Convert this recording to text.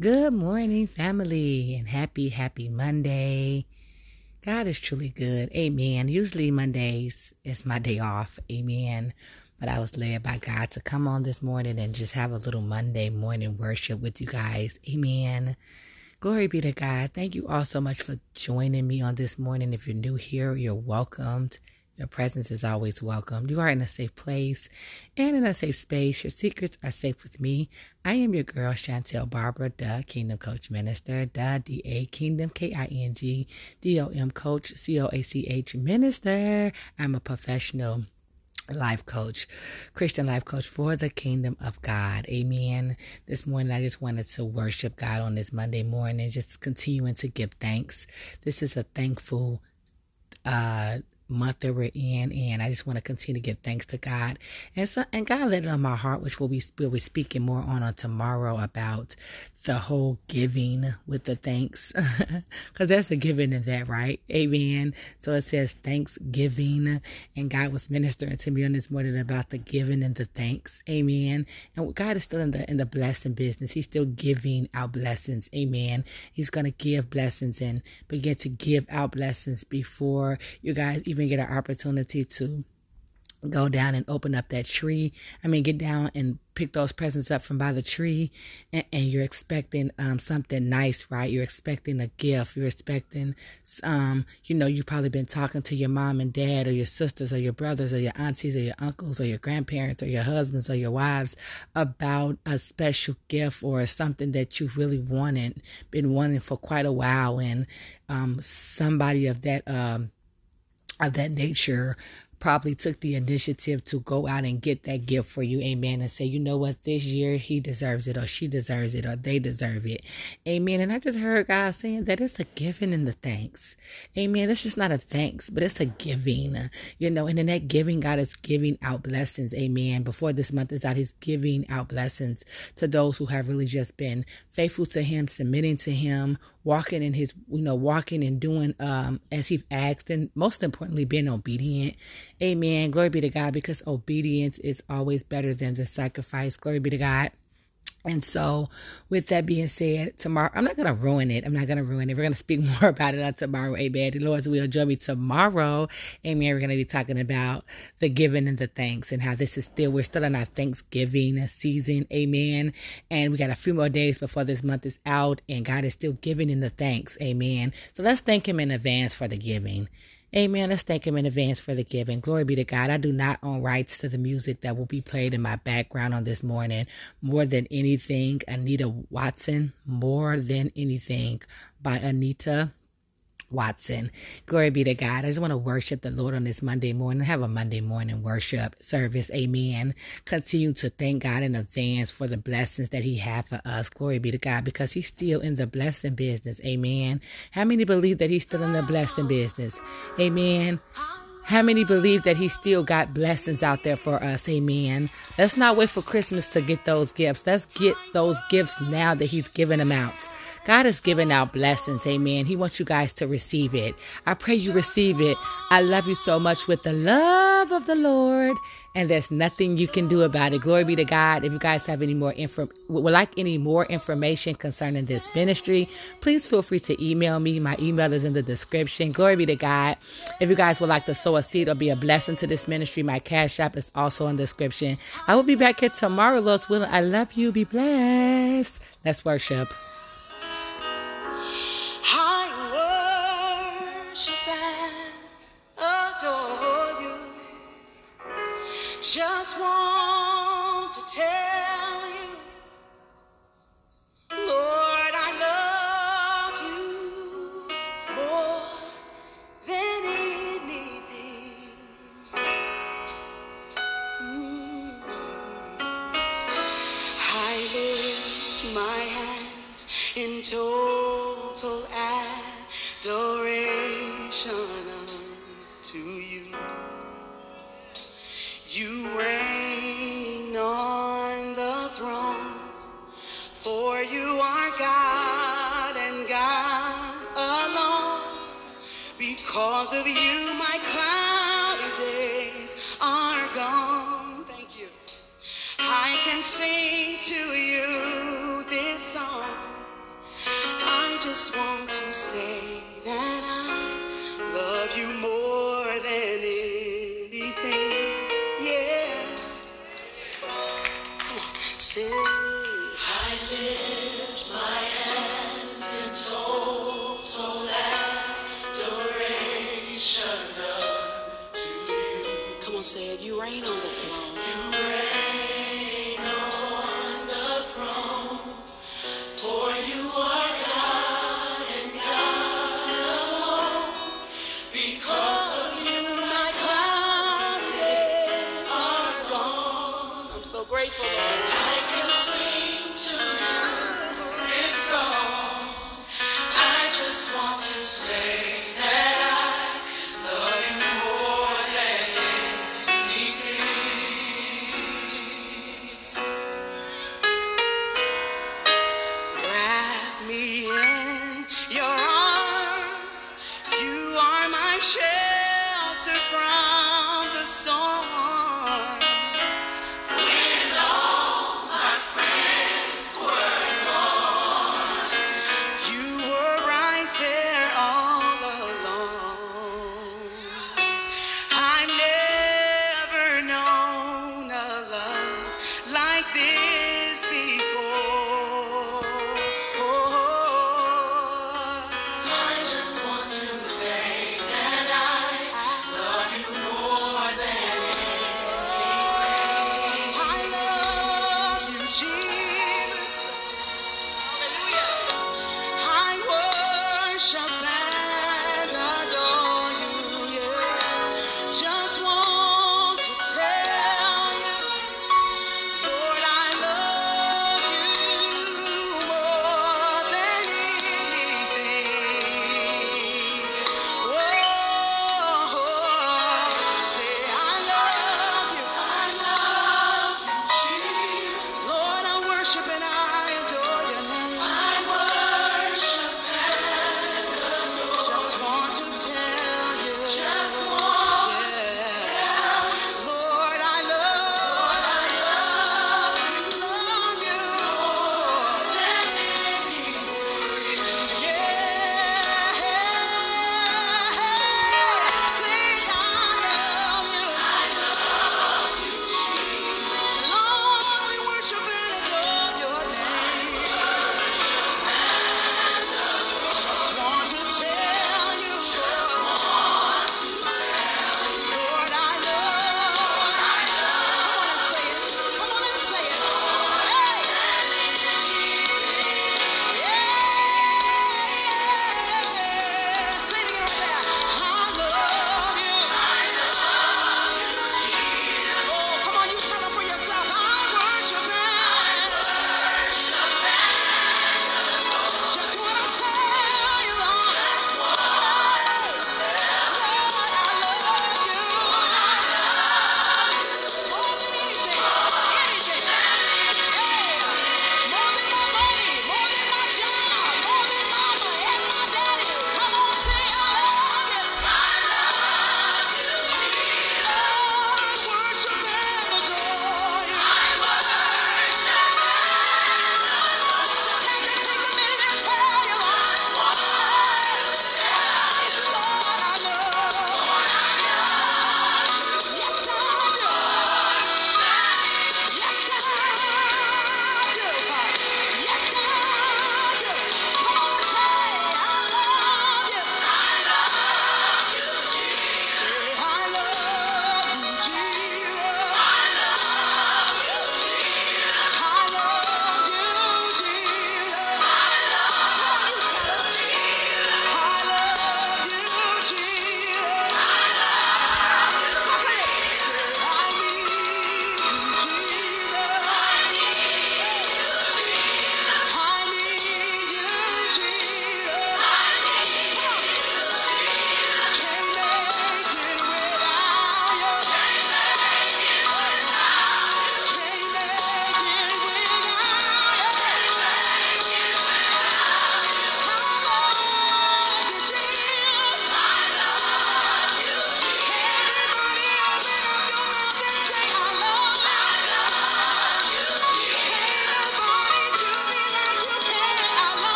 Good morning, family, and happy, happy Monday. God is truly good. Amen. Usually Mondays is my day off. Amen. But I was led by God to come on this morning and just have a little Monday morning worship with you guys. Amen. Glory be to God. Thank you all so much for joining me on this morning. If you're new here, you're welcomed. Your presence is always welcome. You are in a safe place and in a safe space. Your secrets are safe with me. I am your girl, Chantel Barbara, the Kingdom Coach Minister, the D-A Kingdom, K-I-N-G, D-O-M Coach, C-O-A-C-H Minister. I'm a professional life coach, Christian life coach for the kingdom of God. Amen. This morning, I just wanted to worship God on this Monday morning, just continuing to give thanks. This is a thankful, uh, month that we're in, and I just want to continue to give thanks to God. And so, and God laid it on my heart, which we'll be we'll be speaking more on on tomorrow about the whole giving with the thanks, because that's a giving in that, right? Amen. So it says thanksgiving, and God was ministering to me on this morning about the giving and the thanks. Amen. And God is still in the in the blessing business. He's still giving out blessings. Amen. He's gonna give blessings and begin to give out blessings before you guys even get an opportunity to go down and open up that tree. I mean, get down and pick those presents up from by the tree, and, and you're expecting um, something nice, right? You're expecting a gift. You're expecting, um, you know, you've probably been talking to your mom and dad, or your sisters, or your brothers, or your aunties, or your uncles, or your grandparents, or your husbands, or your wives about a special gift or something that you've really wanted, been wanting for quite a while, and um, somebody of that. Um, of that nature probably took the initiative to go out and get that gift for you, amen, and say, you know what, this year he deserves it, or she deserves it, or they deserve it, amen. And I just heard God saying that it's a giving and the thanks, amen. It's just not a thanks, but it's a giving, you know, and in that giving, God is giving out blessings, amen. Before this month is out, He's giving out blessings to those who have really just been faithful to Him, submitting to Him, walking in His, you know, walking and doing um as He asked, and most importantly, being obedient Amen. Glory be to God because obedience is always better than the sacrifice. Glory be to God. And so, with that being said, tomorrow, I'm not going to ruin it. I'm not going to ruin it. We're going to speak more about it on tomorrow. Amen. The Lord's will join me tomorrow. Amen. We're going to be talking about the giving and the thanks and how this is still, we're still in our Thanksgiving season. Amen. And we got a few more days before this month is out, and God is still giving in the thanks. Amen. So, let's thank Him in advance for the giving. Amen. Let's thank Him in advance for the giving. Glory be to God. I do not own rights to the music that will be played in my background on this morning. More than anything, Anita Wilson. More than anything by Anita Wilson. Glory be to God. I just want to worship the Lord on this Monday morning. Have a Monday morning worship service. Amen. Continue to thank God in advance for the blessings that He has for us. Glory be to God because He's still in the blessing business. Amen. How many believe that He's still in the blessing business? Amen. How many believe that he still got blessings out there for us? Amen. Let's not wait for Christmas to get those gifts. Let's get those gifts now that he's giving them out. God is giving out blessings. Amen. He wants you guys to receive it. I pray you receive it. I love you so much with the love of the Lord and there's nothing you can do about it. Glory be to God. If you guys have any more info, would like any more information concerning this ministry, please feel free to email me. My email is in the description. Glory be to God. If you guys would like to sow a seed or be a blessing to this ministry, my cash app is also in the description. I will be back here tomorrow, Lord's willing. I love you. Be blessed. Let's worship. to you. You reign on the throne, for you are God and God alone. Because of you, my cloudy days are gone. Thank you. I can sing to you this song. I just want to say that I. said, You reign on the throne. You reign on the throne, for you are God and God alone. Because of you, my are gone. I'm so grateful,